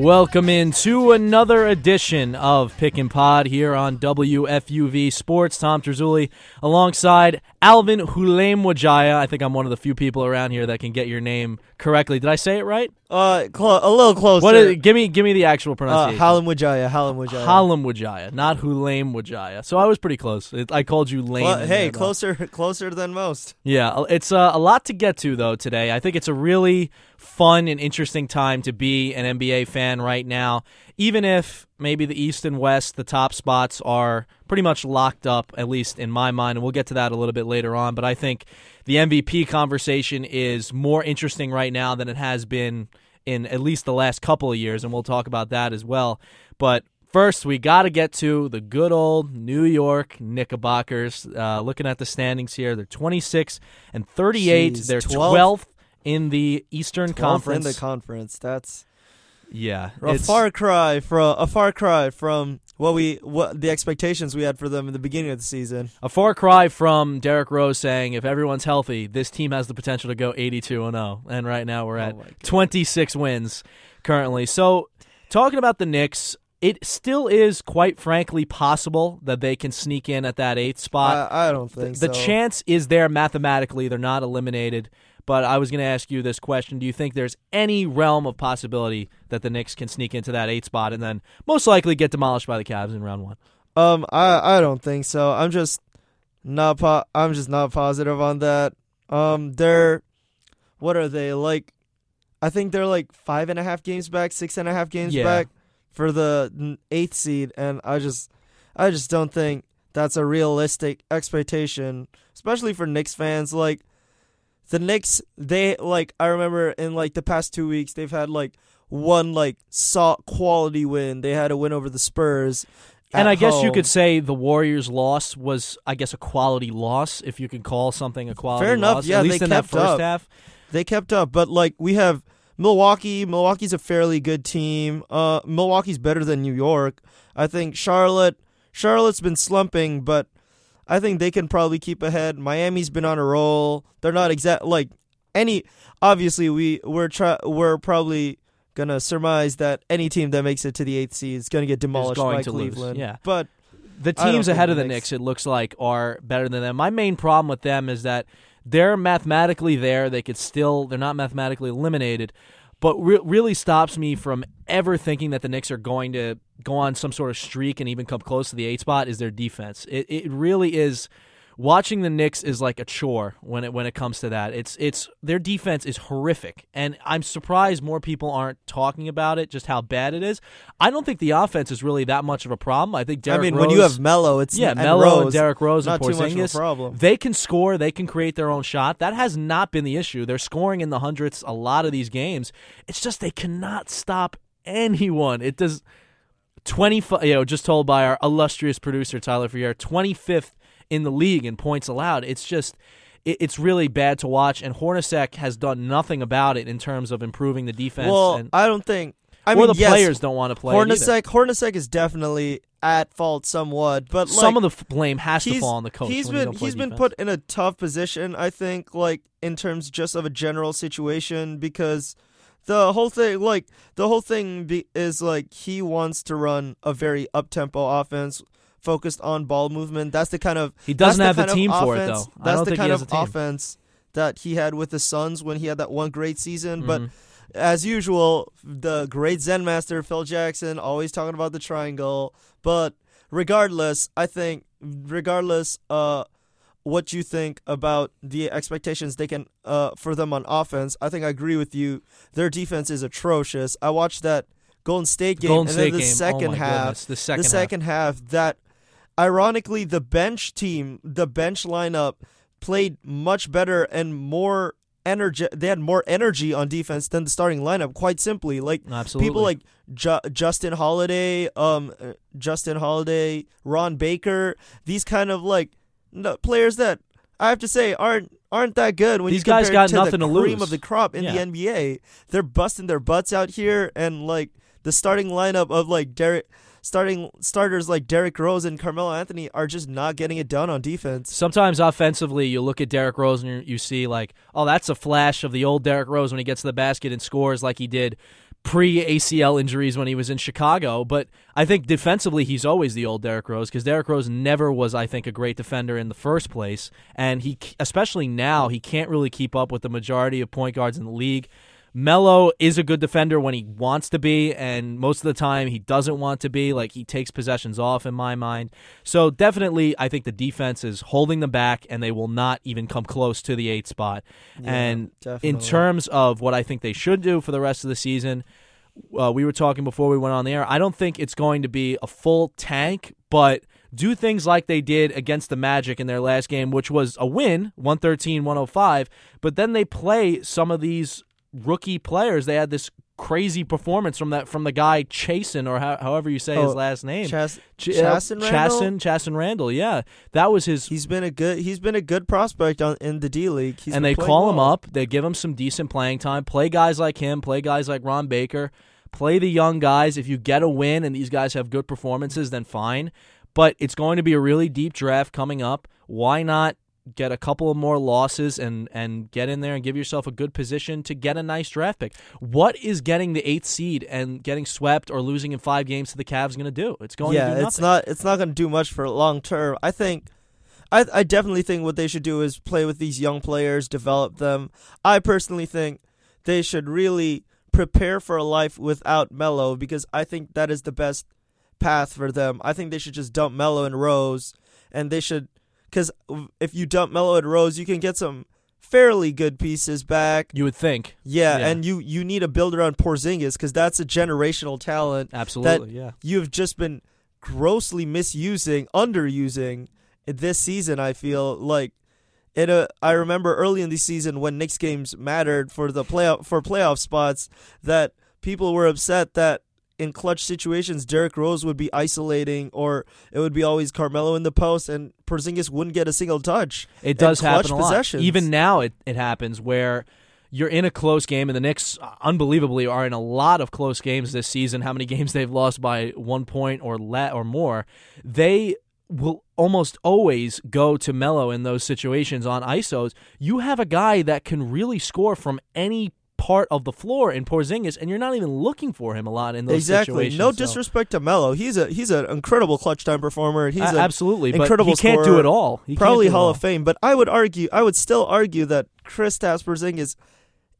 Welcome in to another edition of Pick and Pod here on WFUV Sports. Tom Terzulli alongside Alvin Hulem Wajaya. I think I'm one of the few people around here that can get your name correctly. Did I say it right? Uh, clo- a little closer. What is, give me give me the actual uh, pronunciation. Halim Wajaya, Halim Wajaya. Not Hulem Wajaya. So I was pretty close. It, I called you lame. Hey, closer, closer than most. Yeah, it's uh, a lot to get to though today. I think it's a really fun and interesting time to be an NBA fan right now. Even if maybe the East and West, the top spots are pretty much locked up, at least in my mind, and we'll get to that a little bit later on. But I think the MVP conversation is more interesting right now than it has been in at least the last couple of years, and we'll talk about that as well. But First, we got to get to the good old New York Knickerbockers. Uh, looking at the standings here, they're 26 and 38. Jeez, they're 12th? 12th in the Eastern 12th Conference. in the conference. That's yeah, a far cry from a far cry from what we what the expectations we had for them in the beginning of the season. A far cry from Derrick Rose saying, if everyone's healthy, this team has the potential to go 82 and 0. And right now we're oh at Oh 26 wins currently. So, talking about the Knicks, it still is quite frankly possible that they can sneak in at that eighth spot. I, I don't think the so. chance is there mathematically. They're not eliminated. But I was going to ask you this question: Do you think there's any realm of possibility that the Knicks can sneak into that eight spot and then most likely get demolished by the Cavs in round one? Um, I I don't think so. I'm just not po- I'm just not positive on that. Um, they're what are they like? I think they're like five and a half games back, six and a half games Yeah. back for the eighth seed, and I just I just don't think that's a realistic expectation, especially for Knicks fans. Like the Knicks, they like I remember in like the past two weeks they've had like one like saw quality win. They had a win over the Spurs. And I guess you could say the Warriors' loss was, I guess, a quality loss, if you can call something a quality Fair enough, loss. yeah, at least they in that first up. half. they kept up, but like we have Milwaukee. Milwaukee's a fairly good team. Uh, Milwaukee's better than New York. I think Charlotte. Charlotte's been slumping, but I think they can probably keep ahead. Miami's been on a roll. They're not exact like any. Obviously, we we're try we're probably gonna surmise that any team that makes it to the eighth seed is gonna get demolished going by to lose, Cleveland. yeah. but The teams ahead of the the Knicks- Knicks, it looks like, are better than them. My main problem with them is that they're mathematically there. They could still, they're not mathematically eliminated. But re- really stops me from ever thinking that the Knicks are going to go on some sort of streak and even come close to the eight spot is their defense. It, it really is. Watching the Knicks is like a chore when it when it comes to that. It's it's their defense is horrific, and I'm surprised more people aren't talking about it. Just how bad it is. I don't think the offense is really that much of a problem. I think Derrick I mean, Rose, when you have Melo, it's yeah, and Melo Rose, and Derrick Rose not and too much of a Porzingis, problem. they can score. They can create their own shot. That has not been the issue. They're scoring in the hundreds a lot of these games. It's just they cannot stop anyone. It does. Twenty, you know, just told by our illustrious producer Tyler Ferrier, twenty fifth in the league in points allowed. It's just. It's really bad to watch, and Hornacek has done nothing about it in terms of improving the defense. Well, and, I don't think. I mean, the yes, players don't want to play. Hornacek, Hornacek is definitely at fault somewhat, but like, Some of the blame has to fall on the coach. He's been he's been defense. put in a tough position, I think, like in terms just of a general situation because the whole thing, like the whole thing, be, is like he wants to run a very up tempo offense. Focused on ball movement. That's the kind of He doesn't have of team for it, offense- though. I That's the kind of offense that he had with the Suns when he had that one great season. But Mhm. as usual, the great Zen master Phil Jackson always talking about the triangle. But regardless, I think regardless uh what you think about the expectations they can uh for them on offense, I think I agree with you. Their defense is atrocious. I watched that Golden State game Golden and State then the game. second oh half goodness. The second, the second half. that ironically the bench team the bench lineup played much better and more energy they had more energy on defense than the starting lineup quite simply like. Absolutely. people like Ju- Justin Holiday um Justin Holiday Ron Baker these kind of like no, players that I have to say aren't aren't that good when These you guys got to nothing the to cream lose. of the crop in Yeah. the NBA they're busting their butts out here and like the starting lineup of like Derek starting starters like Derrick Rose and Carmelo Anthony are just not getting it done on defense. Sometimes offensively, you look at Derrick Rose and you- you see like, oh, that's a flash of the old Derrick Rose when he gets to the basket and scores like he did pre ACL injuries when he was in Chicago. But I think defensively, he's always the old Derrick Rose because Derrick Rose never was, I think, a great defender in the first place. And he, especially now, he can't really keep up with the majority of point guards in the league. Melo is a good defender when he wants to be, and most of the time he doesn't want to be. Like he takes possessions off in my mind. So definitely, I think the defense is holding them back, and they will not even come close to the eight spot. Yeah, and definitely. in terms of what I think they should do for the rest of the season, uh, we were talking before we went on the air. I don't think it's going to be a full tank, but do things like they did against the Magic in their last game, which was a win, 113 105. But then they play some of these rookie players. They had this crazy performance from that from the guy Chasson or how, however you say his Oh, last name. Chas- Ch- uh, Chasson Randle? Chasson, Chasson Randle. Yeah, that was his. He's been a good he's been a good prospect on in the D League. He's and they call him up. They give him some decent playing time. Play guys like him. Play guys like Ron Baker. Play the young guys. If you get a win and these guys have good performances, then fine. But it's going to be a really deep draft coming up. Why not get a couple of more losses and and get in there and give yourself a good position to get a nice draft pick? What is getting the eighth seed and getting swept or losing in five games to the Cavs going to do? It's going yeah, to do it's not it's not going to do much for long term. I think I I definitely think what they should do is play with these young players, develop them. I personally think they should really prepare for a life without Melo because I think that is the best path for them. I think they should just dump Melo and Rose and they should cuz if you dump Melo and Rose, you can get some fairly good pieces back. you would think. Yeah, Yeah. and you you need a builder on Porzingis cuz that's a generational talent Absolutely. yeah. you've just been grossly misusing, underusing this season. I feel like in a. Uh, I remember early in the season when Knicks games mattered for the playoff for playoff spots that people were upset that in clutch situations Derrick Rose would be isolating or it would be always Carmelo in the post and Porzingis wouldn't get a single touch. It does happen a lot. Even now, it, it happens where you're in a close game, and the Knicks, unbelievably, are in a lot of close games this season. How many games they've lost by one point or le- or more? They will almost always go to Melo in those situations on ISOs. You have a guy that can really score from any part of the floor in Porzingis, and you're not even looking for him a lot in those exactly. situations. No so- disrespect to Melo. He's a he's an incredible clutch time performer. He's A- absolutely, but incredible he can't do it all. He probably Hall all. of Fame. But I would argue, I would still argue that Kristaps Porzingis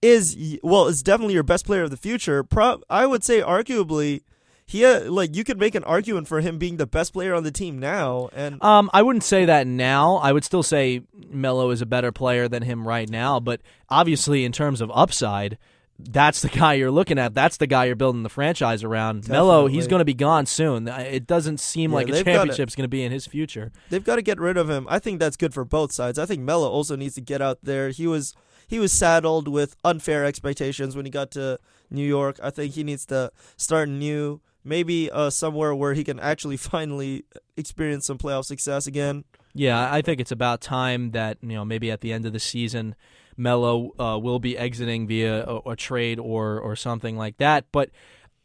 is well, is definitely your best player of the future. Pro- I would say, arguably, he uh, like you could make an argument for him being the best player on the team now. And Um, I wouldn't say that now. I would still say Melo is a better player than him right now. But obviously, in terms of upside, that's the guy you're looking at. That's the guy you're building the franchise around. Melo, he's going to be gone soon. It doesn't seem Yeah, like a championship's going to be in his future. they've got to get rid of him. I think that's good for both sides. I think Melo also needs to get out there. He was he was saddled with unfair expectations when he got to New York. I think he needs to start new. Maybe uh, somewhere where he can actually finally experience some playoff success again. Yeah, I think it's about time that you know maybe at the end of the season, Melo uh, will be exiting via a, a trade or or something like that. But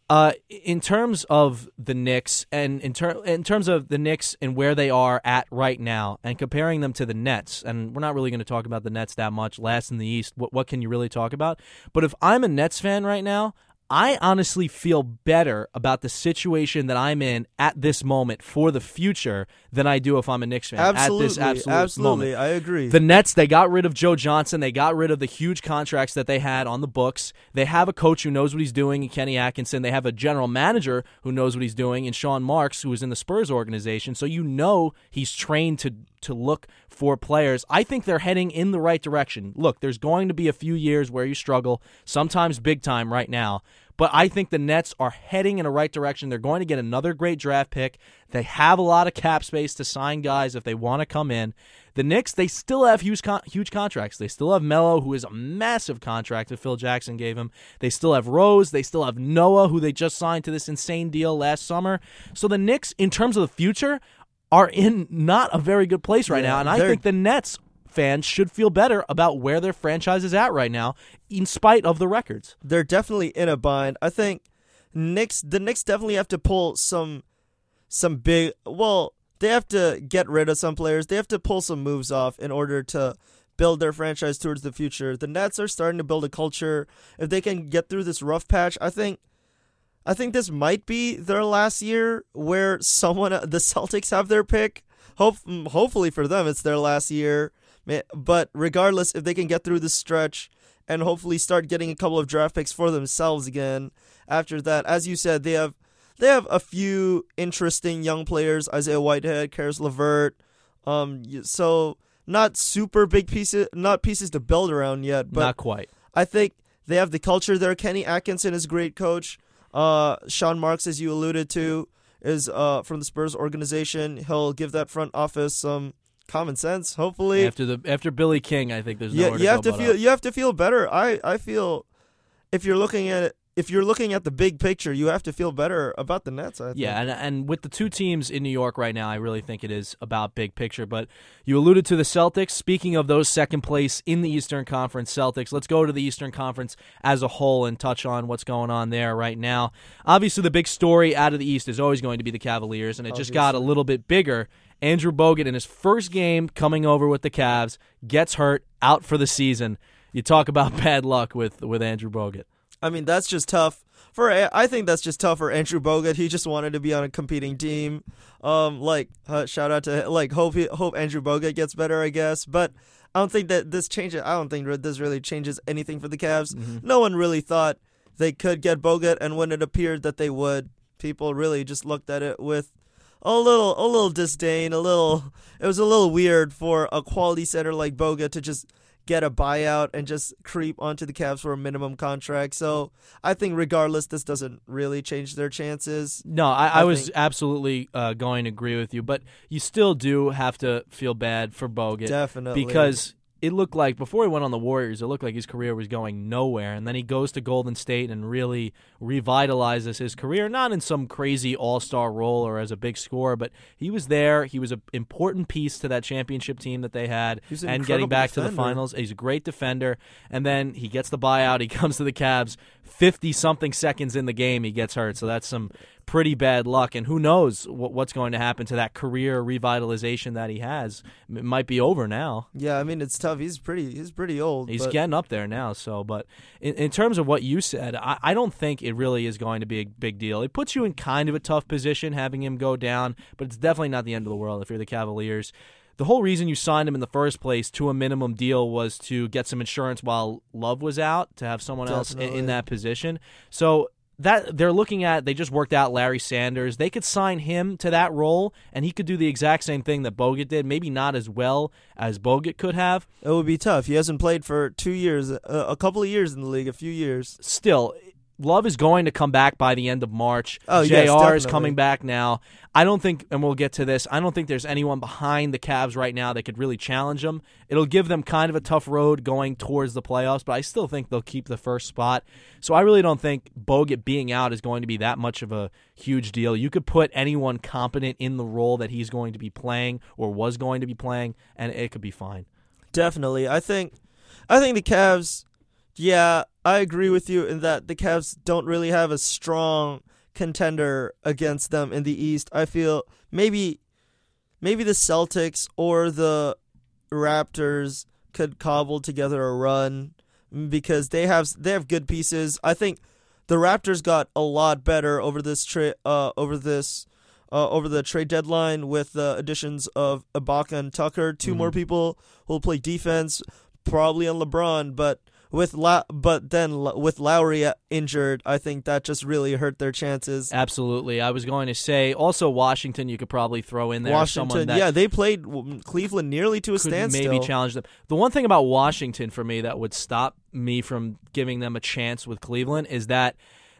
uh, in terms of the Knicks and in, ter- in terms of the Knicks and where they are at right now, and comparing them to the Nets, and we're not really going to talk about the Nets that much. Last in the East, what what can you really talk about? But if I'm a Nets fan right now. I honestly feel better about the situation that I'm in at this moment for the future than I do if I'm a Knicks fan Absolutely, at this absolute absolutely, moment. I agree. The Nets, they got rid of Joe Johnson. They got rid of the huge contracts that they had on the books. They have a coach who knows what he's doing in Kenny Atkinson. They have a general manager who knows what he's doing in Sean Marks, who is in the Spurs organization. So you know he's trained to to look for players. I think they're heading in the right direction. Look, there's going to be a few years where you struggle, sometimes big time right now. But I think the Nets are heading in the right direction. They're going to get another great draft pick. They have a lot of cap space to sign guys if they want to come in. The Knicks, they still have huge con- huge contracts. They still have Melo, who is a massive contract that Phil Jackson gave him. They still have Rose. They still have Noah, who they just signed to this insane deal last summer. So the Knicks, in terms of the future, are in not a very good place right Yeah, now. And I think the Nets fans should feel better about where their franchise is at right now, in spite of the records. they're definitely in a bind. I think Knicks the Knicks definitely have to pull some some big well, they have to get rid of some players. They have to pull some moves off in order to build their franchise towards the future. The Nets are starting to build a culture. If they can get through this rough patch, I think I think this might be their last year where someone the Celtics have their pick. Hope hopefully for them it's their last year. But regardless, if they can get through this stretch and hopefully start getting a couple of draft picks for themselves again after that, as you said, they have they have a few interesting young players: Isaiah Whitehead, Caris LeVert. Um, so not super big pieces, not pieces to build around yet, but not quite. I think they have the culture there. Kenny Atkinson is a great coach. Uh, Sean Marks, as you alluded to, is uh, from the Spurs organization. He'll give that front office some common sense. Hopefully, after the after Billy King, I think there's yeah. You have to feel up. you have to feel better. I I feel if you're looking at it if you're looking at the big picture, you have to feel better about the Nets. I think. Yeah, and and with the two teams in New York right now, I really think it is about big picture. But you alluded to the Celtics. Speaking of those second place in the Eastern Conference Celtics, let's go to the Eastern Conference as a whole and touch on what's going on there right now. Obviously, the big story out of the East is always going to be the Cavaliers, and it Obviously. just got a little bit bigger. Andrew Bogut in his first game coming over with the Cavs gets hurt, out for the season. You talk about bad luck with with Andrew Bogut. I mean, that's just tough for I think that's just tough for Andrew Bogut. He just wanted to be on a competing team. Um, like uh, shout out to like hope he, hope Andrew Bogut gets better, I guess. But I don't think that this changes. I don't think this really changes anything for the Cavs. Mm-hmm. No one really thought they could get Bogut, and when it appeared that they would, people really just looked at it with a little a little disdain, a little. It was a little weird for a quality center like Bogut to just get a buyout and just creep onto the Cavs for a minimum contract. So I think regardless, this doesn't really change their chances. No, I, I, I was absolutely uh, going to agree with you, but you still do have to feel bad for Bogut. Definitely. Because it looked like before he went on the Warriors, it looked like his career was going nowhere. And then he goes to Golden State and really revitalizes his career, not in some crazy all star role or as a big scorer, but he was there. He was an important piece to that championship team that they had an and getting back defender. to the finals. He's a great defender. And then he gets the buyout. He comes to the Cavs 50 something seconds in the game. He gets hurt. So that's some pretty bad luck. And who knows what, what's going to happen to that career revitalization that he has? It might be over now. Yeah, I mean it's tough. He's pretty. He's pretty old. He's but... getting up there now. So, but in, in terms of what you said, I, I don't think it really is going to be a big deal. It puts you in kind of a tough position having him go down, but it's definitely not the end of the world if you're the Cavaliers the whole reason you signed him in the first place to a minimum deal was to get some insurance while Love was out, to have someone Definitely. else in, in, that position. So that they're looking at they just worked out Larry Sanders. They could sign him to that role and he could do the exact same thing that Bogut did, maybe not as well as Bogut could have. It would be tough. He hasn't played for 2 years, uh, a couple of years in the league, a few years. Still, Love is going to come back by the end of March. Oh, JR yes, is coming back now. I don't think, and we'll get to this, I don't think there's anyone behind the Cavs right now that could really challenge them. It'll give them kind of a tough road going towards the playoffs, but I still think they'll keep the first spot. So I really don't think Bogut being out is going to be that much of a huge deal. You could put anyone competent in the role that he's going to be playing or was going to be playing, and it could be fine. Definitely. I think I think the Cavs yeah, I agree with you in that the Cavs don't really have a strong contender against them in the East. I feel maybe maybe the Celtics or the Raptors could cobble together a run because they have they have good pieces. I think the Raptors got a lot better over this trade uh, over this uh, over the trade deadline with the additions of Ibaka and Tucker, 2 mm-hmm. more people who will play defense, probably on LeBron, but with La- but then with Lowry uh, injured, I think that just really hurt their chances. Absolutely, I was going to say also Washington. You could probably throw in there Washington. That yeah, they played Cleveland nearly to a standstill. Maybe challenge them. The one thing about Washington for me that would stop me from giving them a chance with Cleveland is that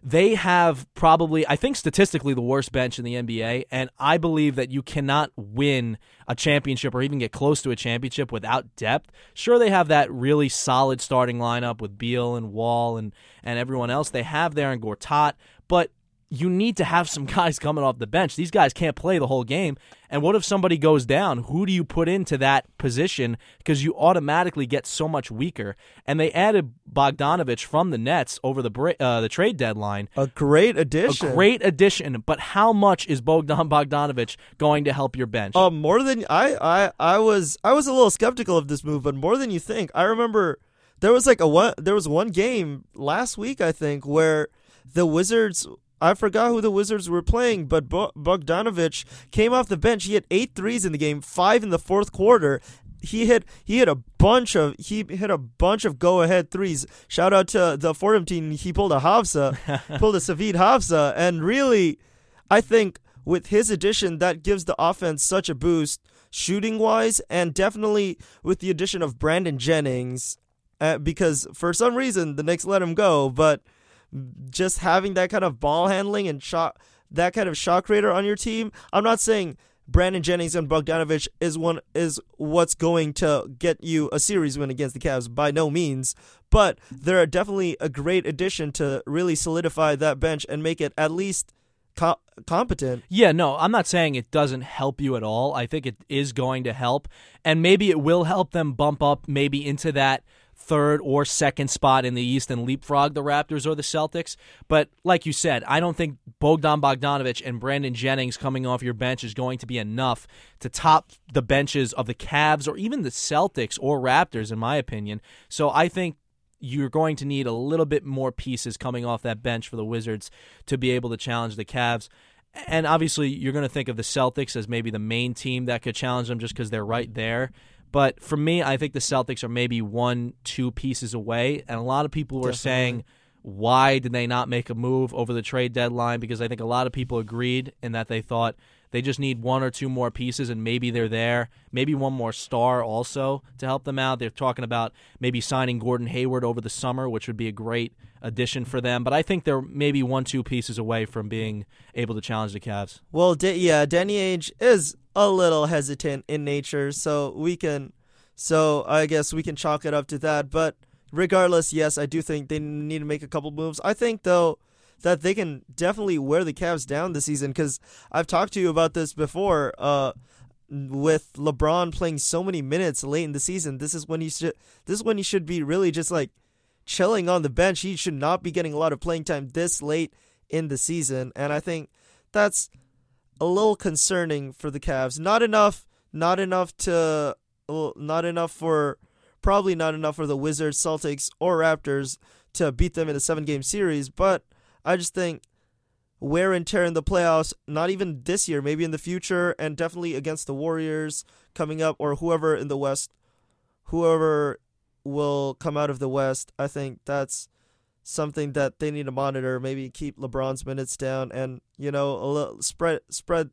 they have probably, I think, statistically the worst bench in the NBA, and I believe that you cannot win a championship or even get close to a championship without depth. Sure, they have that really solid starting lineup with Beal and Wall and, and everyone else they have there and Gortat, but you need to have some guys coming off the bench. These guys can't play the whole game. And what if somebody goes down? Who do you put into that position? Because you automatically get so much weaker. And they added Bogdanovich from the Nets over the uh, the trade deadline. A great addition. A great addition. But how much is Bogdan Bogdanovich going to help your bench? Uh, more than I, I, I was I was a little skeptical of this move, but more than you think. I remember there was like a one there was one game last week I think where the Wizards I forgot who the Wizards were playing, but Bogdanovich came off the bench. He had eight threes in the game, five in the fourth quarter. He hit he hit a bunch of he hit a bunch of go ahead threes. Shout out to the Fordham team. He pulled a Hafsa, pulled a Savid Hafsa, and really, I think with his addition that gives the offense such a boost shooting wise, and definitely with the addition of Brandon Jennings, uh, because for some reason the Knicks let him go, but just having that kind of ball handling and shot that kind of shot creator on your team. I'm not saying Brandon Jennings and Bogdanovich is one is what's going to get you a series win against the Cavs by no means, but they're definitely a great addition to really solidify that bench and make it at least co- competent. Yeah, no, I'm not saying it doesn't help you at all. I think it is going to help and maybe it will help them bump up maybe into that third or second spot in the East and leapfrog the Raptors or the Celtics. But like you said, I don't think Bogdan Bogdanovich and Brandon Jennings coming off your bench is going to be enough to top the benches of the Cavs or even the Celtics or Raptors, in my opinion. So I think you're going to need a little bit more pieces coming off that bench for the Wizards to be able to challenge the Cavs. And obviously, you're going to think of the Celtics as maybe the main team that could challenge them just because they're right there. But for me, I think the Celtics are maybe one, two pieces away. And a lot of people were Definitely. saying, why did they not make a move over the trade deadline? Because I think a lot of people agreed in that they thought they just need one or two more pieces and maybe they're there. Maybe one more star also to help them out. They're talking about maybe signing Gordon Hayward over the summer, which would be a great addition for them. But I think they're maybe one, two pieces away from being able to challenge the Cavs. Well, yeah, Danny Ainge is a little hesitant in nature, so we can, so I guess we can chalk it up to that. But regardless, yes, I do think they need to make a couple moves. I think though that they can definitely wear the Cavs down this season because I've talked to you about this before. Uh, with LeBron playing so many minutes late in the season, this is when he should. This is when he should be really just like chilling on the bench. He should not be getting a lot of playing time this late in the season, and I think that's a little concerning for the Cavs. Not enough, not enough to, not enough for, probably not enough for the Wizards, Celtics, or Raptors to beat them in a seven game series. But I just think wear and tear in the playoffs, not even this year, maybe in the future, and definitely against the Warriors coming up or whoever in the West, whoever will come out of the West. I think that's something that they need to monitor. Maybe keep LeBron's minutes down, and you know, a little spread spread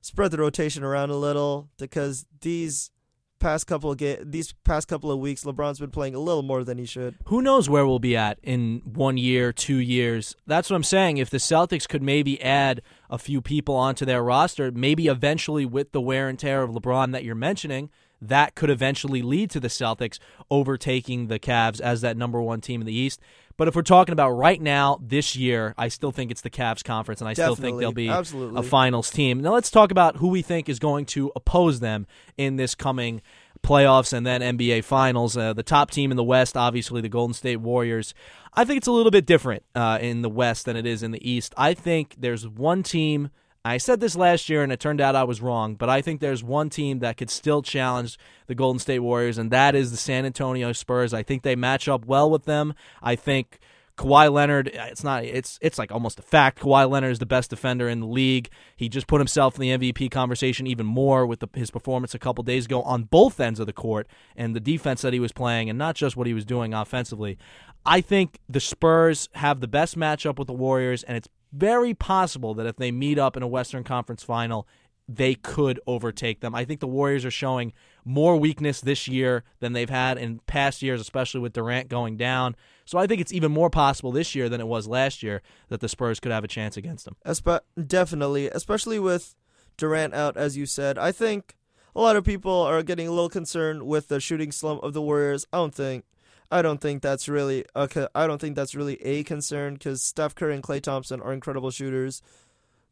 spread the rotation around a little because these past couple of ga- these past couple of weeks, LeBron's been playing a little more than he should. Who knows where we'll be at in one year, two years? That's what I'm saying. If the Celtics could maybe add a few people onto their roster, maybe eventually with the wear and tear of LeBron that you're mentioning, that could eventually lead to the Celtics overtaking the Cavs as that number one team in the East. But if we're talking about right now, this year, I still think it's the Cavs conference, and I Definitely. still think they'll be Absolutely. a finals team. Now let's talk about who we think is going to oppose them in this coming playoffs and then NBA finals. Uh, the top team in the West, obviously, the Golden State Warriors. I think it's a little bit different uh, in the West than it is in the East. I think there's one team – I said this last year and it turned out I was wrong, but I think there's one team that could still challenge the Golden State Warriors, and that is the San Antonio Spurs. I think they match up well with them. I think Kawhi Leonard, uh, it's not it's it's like almost a fact. Kawhi Leonard is the best defender in the league. He just put himself in the MVP conversation even more with the, his performance a couple days ago on both ends of the court and the defense that he was playing and not just what he was doing offensively. I think the Spurs have the best matchup with the Warriors and it's very possible that if they meet up in a Western Conference final, they could overtake them. I think the Warriors are showing more weakness this year than they've had in past years, especially with Durant going down. So I think it's even more possible this year than it was last year that the Spurs could have a chance against them. Espe- definitely, especially with Durant out, as you said. I think a lot of people are getting a little concerned with the shooting slump of the Warriors. I don't think. I don't think that's really a, I don't think that's really a concern because Steph Curry and Klay Thompson are incredible shooters.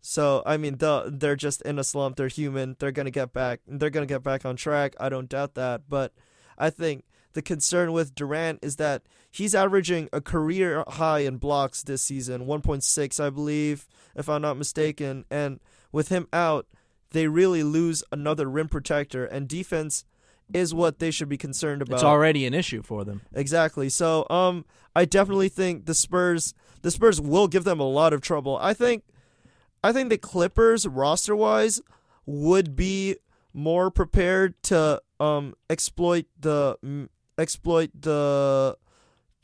So I mean, they're just in a slump. They're human. They're gonna get back. They're gonna get back on track. I don't doubt that. But I think the concern with Durant is that he's averaging a career high in blocks this season, 1.6, I believe, if I'm not mistaken. And with him out, they really lose another rim protector, and defense is what they should be concerned about. It's already an issue for them. Exactly. So, um, I definitely think the Spurs, the Spurs will give them a lot of trouble. I think, I think the Clippers roster wise would be more prepared to um exploit the m- exploit the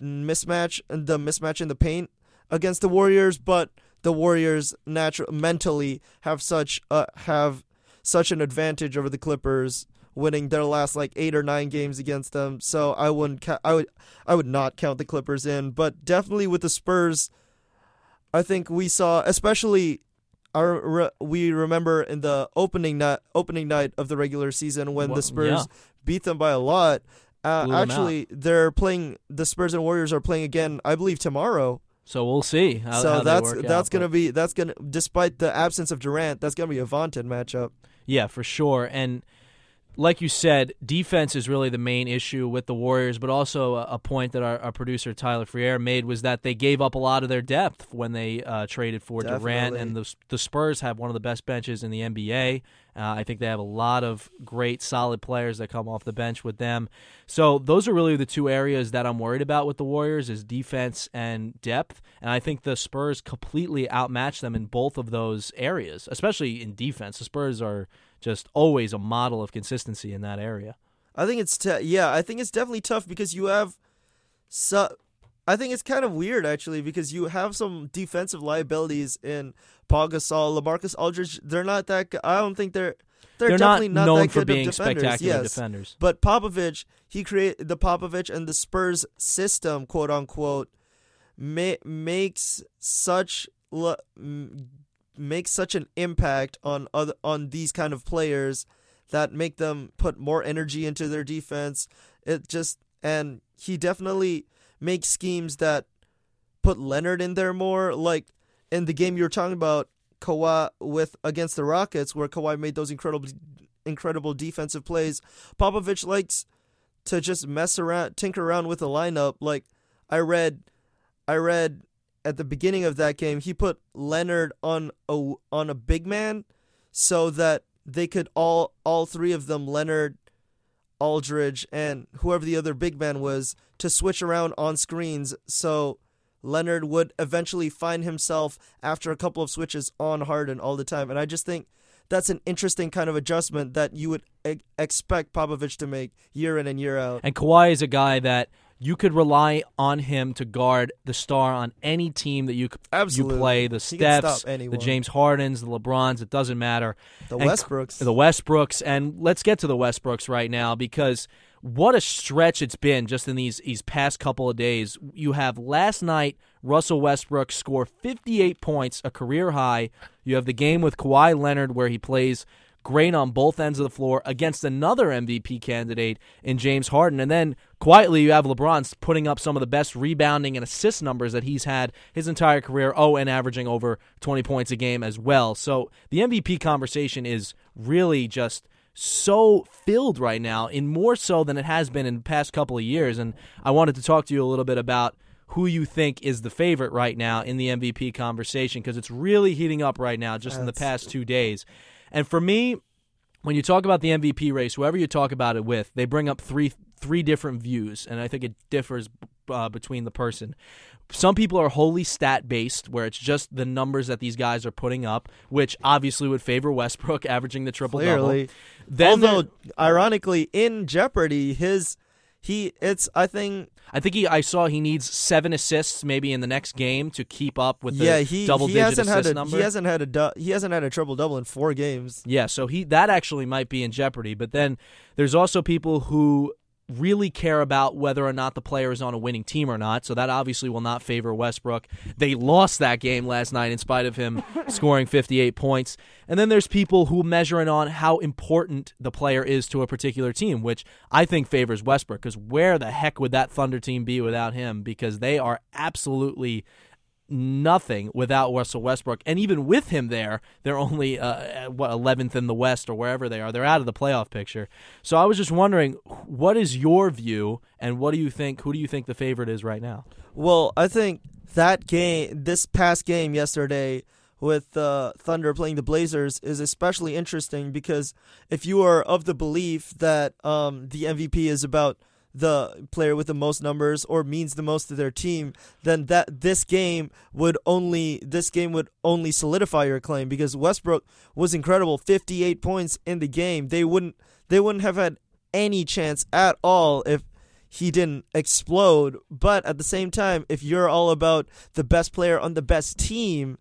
mismatch the mismatch in the paint against the Warriors, but the Warriors natural mentally have such uh have such an advantage over the Clippers winning their last like 8 or 9 games against them. So I wouldn't ca- I would I would not count the Clippers in, but definitely with the Spurs I think we saw especially our re- we remember in the opening night opening night of the regular season when Well, the Spurs yeah. beat them by a lot. Uh, actually, they're playing. The Spurs and Warriors are playing again, I believe, tomorrow. So we'll see. How, so how that's that's out, gonna but- be that's gonna despite the absence of Durant, that's gonna be a vaunted matchup. Yeah, for sure. And like you said, defense is really the main issue with the Warriors, but also a, a point that our, our producer Tyler Freire made was that they gave up a lot of their depth when they uh, traded for Durant, and the the Spurs have one of the best benches in the NBA. Uh, I think they have a lot of great, solid players that come off the bench with them. So those are really the two areas that I'm worried about with the Warriors is defense and depth. And I think the Spurs completely outmatch them in both of those areas, especially in defense. The Spurs are just always a model of consistency in that area. I think it's t- yeah, I think it's definitely tough because you have so I think it's kind of weird actually because you have some defensive liabilities in Pau Gasol, LaMarcus Aldridge. They're not that. I don't think they're they're, They're definitely not not, known that for good being defenders. spectacular yes. defenders. But Popovich, he create the Popovich and the Spurs system, quote unquote, ma- makes such l- makes such an impact on other on these kind of players that make them put more energy into their defense. It just and he definitely makes schemes that put Leonard in there more. Like in the game you were talking about, Kawhi with against the Rockets, where Kawhi made those incredible, incredible defensive plays. Popovich likes to just mess around, tinker around with the lineup. Like I read, I read at the beginning of that game, he put Leonard on a on a big man, so that they could all all three of them, Leonard, Aldridge, and whoever the other big man was, to switch around on screens. So Leonard would eventually find himself after a couple of switches on Harden all the time. And I just think that's an interesting kind of adjustment that you would e- expect Popovich to make year in and year out. And Kawhi is a guy that you could rely on him to guard the star on any team that you Absolutely. you play. The Stephs, the. James Hardens, the LeBrons. It doesn't matter. The And Westbrooks. the Westbrooks, and let's get to the Westbrooks right now because what a stretch it's been just in these these past couple of days. You have last night Russell Westbrook score 58 points, a career high. You have the game with Kawhi Leonard where he plays great on both ends of the floor against another MVP candidate in James Harden. And then quietly you have LeBron putting up some of the best rebounding and assist numbers that he's had his entire career. Oh, and averaging over 20 points a game as well. So the MVP conversation is really just so filled right now, in more so than it has been in the past couple of years. And I wanted to talk to you a little bit about who you think is the favorite right now in the MVP conversation because it's really heating up right now just in the past two days. And for me, when you talk about the MVP race, whoever you talk about it with, they bring up three three different views, and I think it differs uh, between the person. Some people are wholly stat based, where it's just the numbers that these guys are putting up, which obviously would favor Westbrook averaging the triple double. Although, ironically, in Jeopardy, his he it's I think I think he I saw he needs seven assists maybe in the next game to keep up with the yeah he double he digit hasn't assist had a number. he hasn't had a du- he hasn't had a triple double in four games. Yeah, so he that actually might be in jeopardy. But then there's also people who really care about whether or not the player is on a winning team or not. So that obviously will not favor Westbrook. They lost that game last night in spite of him scoring 58 points. And then there's people who measure it on how important the player is to a particular team, which I think favors Westbrook because where the heck would that Thunder team be without him? Because they are absolutely nothing without Russell Westbrook. And even with him there, they're only uh, what 11th in the West or wherever they are. They're out of the playoff picture. So I was just wondering, what is your view, and what do you think? Who do you think the favorite is right now? Well, I think that game, this past game yesterday with uh, Thunder playing the Blazers, is especially interesting because if you are of the belief that um, the MVP is about the player with the most numbers or means the most to their team, then that this game would only this game would only solidify your claim because Westbrook was incredible, 58 points in the game. They wouldn't they wouldn't have had any chance at all if he didn't explode. But at the same time, if you're all about the best player on the best team,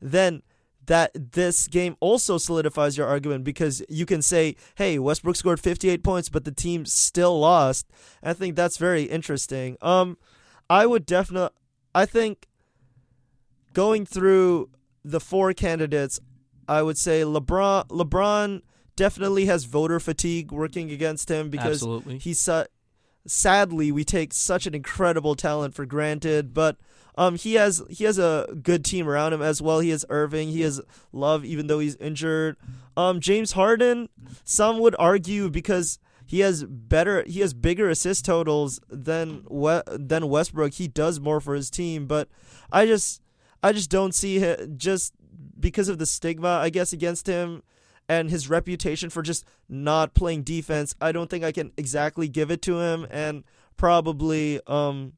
then that this game also solidifies your argument because you can say, hey, Westbrook scored 58 points, but the team still lost. I think that's very interesting. Um, I would definitely, I think going through the four candidates, I would say LeBron, LeBron definitely has voter fatigue working against him because Absolutely. he's su- sadly we take such an incredible talent for granted, but um, he has he has a good team around him as well. He has Irving, he has Love, even though he's injured. Um, James Harden, some would argue because he has better he has bigger assist totals than than Westbrook. He does more for his team, but I just I just don't see him just because of the stigma I guess against him and his reputation for just not playing defense. I don't think I can exactly give it to him and probably um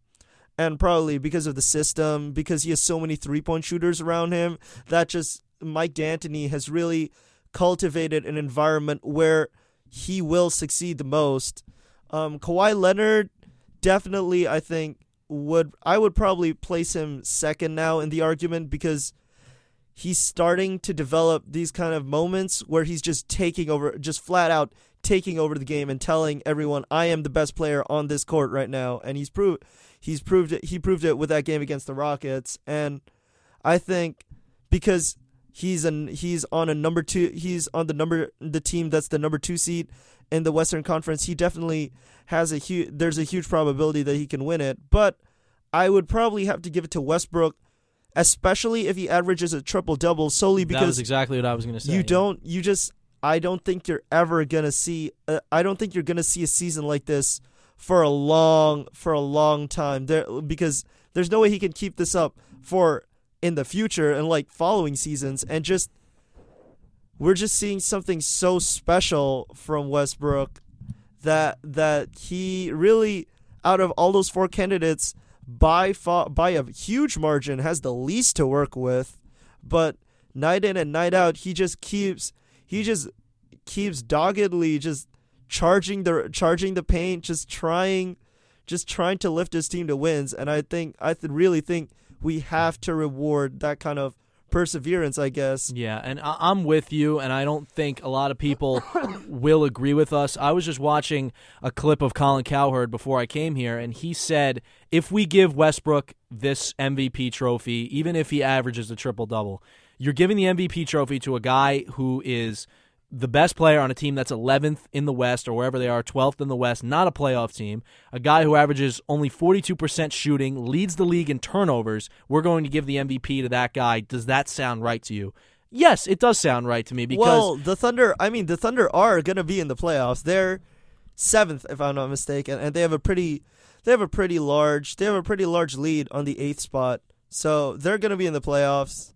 and probably because of the system, because he has so many three point shooters around him, that just Mike D'Antoni has really cultivated an environment where he will succeed the most. Um, Kawhi Leonard definitely, I think, would I would probably place him second now in the argument because he's starting to develop these kind of moments where he's just taking over, just flat out taking over the game and telling everyone, "I am the best player on this court right now," and he's proved he's proved it. He proved it with that game against the Rockets, and I think because he's an he's on a number two, he's on the number the team that's the number two seed in the Western Conference. He definitely has a huge. There's a huge probability that he can win it, but I would probably have to give it to Westbrook. Especially if he averages a triple double, solely that because was exactly what I was going to say. you yeah. don't you just i don't think you're ever gonna see uh, i don't think you're gonna see a season like this for a long for a long time. There because there's no way he can keep this up for in the future and like following seasons and just we're just seeing something so special from westbrook that that he really out of all those four candidates by far, by a huge margin has the least to work with. But night in and night out he just keeps he just keeps doggedly just charging the charging the paint just trying just trying to lift his team to wins and i think i th- really think we have to reward that kind of perseverance i guess Yeah, and I- I'm with you, and I don't think a lot of people will agree with us. I was just watching a clip of Colin Cowherd before I came here, and he said if we give Westbrook this MVP trophy, even if he averages a triple double, you're giving the MVP trophy to a guy who is the best player on a team that's 11th in the West or wherever they are, 12th in the West, not a playoff team, a guy who averages only 42% shooting, leads the league in turnovers. We're going to give the MVP to that guy. Does that sound right to you? Yes, it does sound right to me because well the thunder i mean the thunder are going to be in the playoffs they're seventh if i'm not mistaken and they have a pretty they have a pretty large they have a pretty large lead on the eighth spot so they're going to be in the playoffs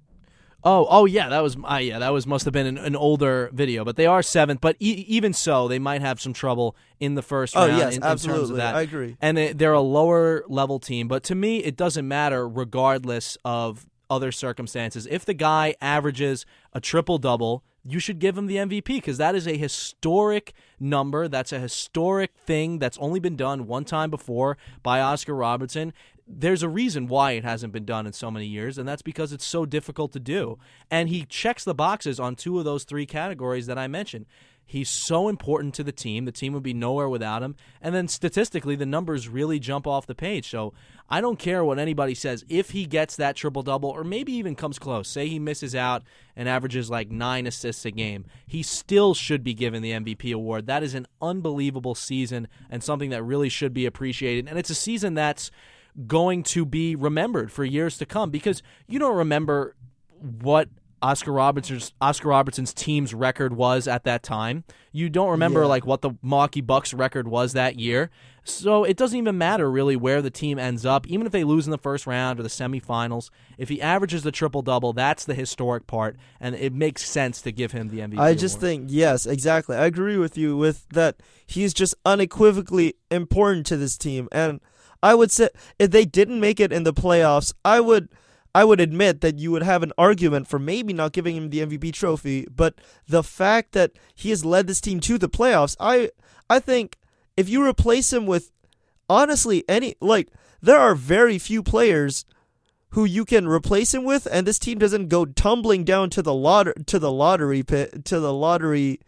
Oh, oh yeah, that was uh, yeah, that was must have been an, an older video, but they are seventh. But e- even so, they might have some trouble in the first oh round. yes in, in terms of absolutely that. i agree and they- they're a lower level team. But to me, it doesn't matter regardless of other circumstances. If the guy averages a triple double, you should give him the MVP because that is a historic number. That's a historic thing that's only been done one time before by Oscar Robertson. There's a reason why it hasn't been done in so many years, and that's because it's so difficult to do. And he checks the boxes on two of those three categories that I mentioned. He's so important to the team. The team would be nowhere without him. And then statistically, the numbers really jump off the page. So I don't care what anybody says. If he gets that triple double, or maybe even comes close, say he misses out and averages like nine assists a game, he still should be given the MVP award. That is an unbelievable season and something that really should be appreciated. And it's a season that's going to be remembered for years to come because you don't remember what Oscar Robertson's Oscar Robertson's team's record was at that time. You don't remember Yeah. like what the Milwaukee Bucks record was that year. So it doesn't even matter really where the team ends up, even if they lose in the first round or the semifinals. If he averages the triple double, that's the historic part, and it makes sense to give him the MVP. I just award. think yes, exactly. I agree with you with that. He's just unequivocally important to this team, and I would say if they didn't make it in the playoffs, I would. I would admit that you would have an argument for maybe not giving him the MVP trophy, but the fact that he has led this team to the playoffs, I I think if you replace him with honestly any like there are very few players who you can replace him with, and this team doesn't go tumbling down to the lot to the lottery pit to the lottery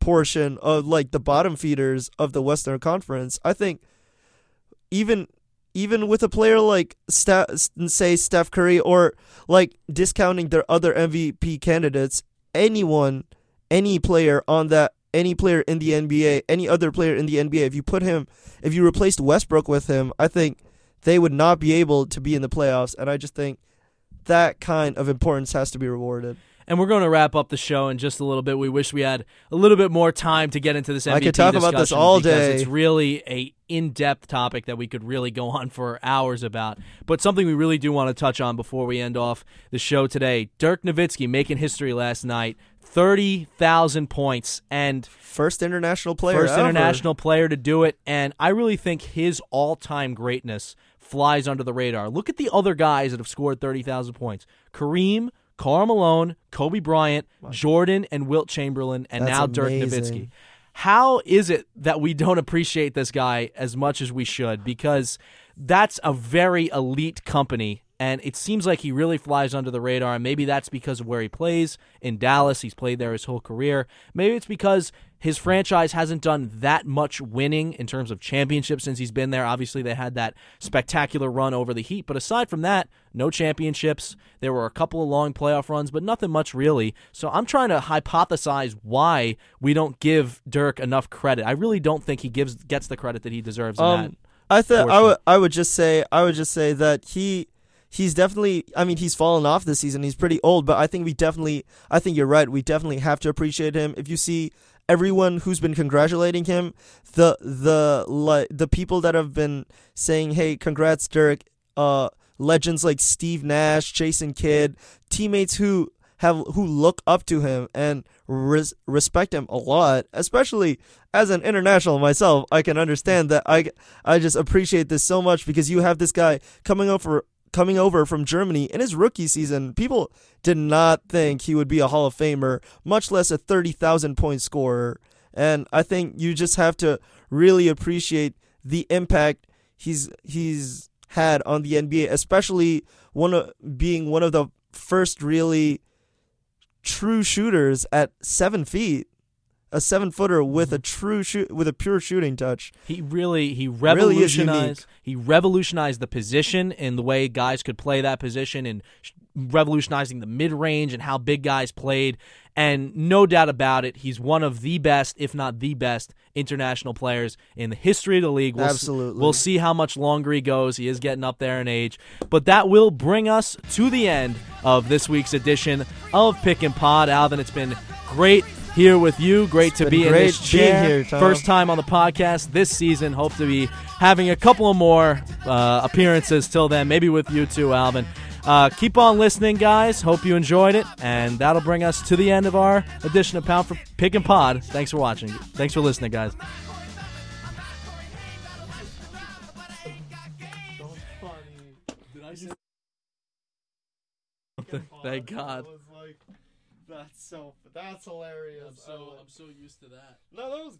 portion of like the bottom feeders of the Western Conference. I think even even with a player like say Steph Curry or like discounting their other MVP candidates, anyone, any player on that any player in the NBA, any other player in the NBA, if you put him, if you replaced Westbrook with him, I think they would not be able to be in the playoffs. And I just think that kind of importance has to be rewarded. And we're going to wrap up the show in just a little bit. We wish we had a little bit more time to get into this MVP I could talk about this all day. It's really a in-depth topic that we could really go on for hours about. But something we really do want to touch on before we end off the show today. Dirk Nowitzki making history last night. 30,000 points and First international player. first ever. international player to do it and I really think his all-time greatness flies under the radar. Look at the other guys that have scored 30,000 points. Kareem, Karl Malone, Kobe Bryant, Jordan and Wilt Chamberlain and That's now Dirk amazing. Nowitzki. How is it that we don't appreciate this guy as much as we should? Because that's a very elite company and it seems like he really flies under the radar and maybe that's because of where he plays. In Dallas he's played there his whole career. Maybe it's because his franchise hasn't done that much winning in terms of championships since he's been there. Obviously they had that spectacular run over the Heat but aside from that no championships there were a couple of long playoff runs but nothing much really so I'm trying to hypothesize why we don't give Dirk enough credit I really don't think he gives gets the credit that he deserves in that Um, I think I would I would just say I would just say that he he's definitely I mean he's fallen off this season. He's pretty old, but I think we definitely I think you're right. We definitely have to appreciate him. If you see everyone who's been congratulating him, the the like the people that have been saying, "Hey, congrats Dirk." Uh legends like Steve Nash, Jason Kidd, teammates who have who look up to him and res- respect him a lot, especially as an international myself, I can understand that. I I just appreciate this so much because you have this guy coming over coming over from Germany in his rookie season. People did not think he would be a Hall of Famer, much less a 30,000 point scorer. And I think you just have to really appreciate the impact he's he's had on the NBA, especially one of being one of the first really true shooters at seven feet, a seven footer with a mm-hmm. true shoot with a pure shooting touch. He really he Really revolutionized he revolutionized the position and the way guys could play that position and revolutionizing the mid range and how big guys played. And no doubt about it, he's one of the best, if not the best, international players in the history of the league. We'll Absolutely. we'll see how much longer he goes. He is getting up there in age. But that will bring us to the end of this week's edition of Pick and Pod. Alvin, it's been great here with you. Great It's to been be in great this being chair. here, Tom. First time on the podcast this season. Hope to be having a couple of more uh, appearances till then, maybe with you too, Alvin. Uh, keep on listening, guys. Hope you enjoyed it, and that'll bring us to the end of our edition of Pound for Pick and Pod. Thanks for watching. Thanks for listening, guys. Thank God. that's so that's hilarious. I'm so I'm so used to that. no, that was.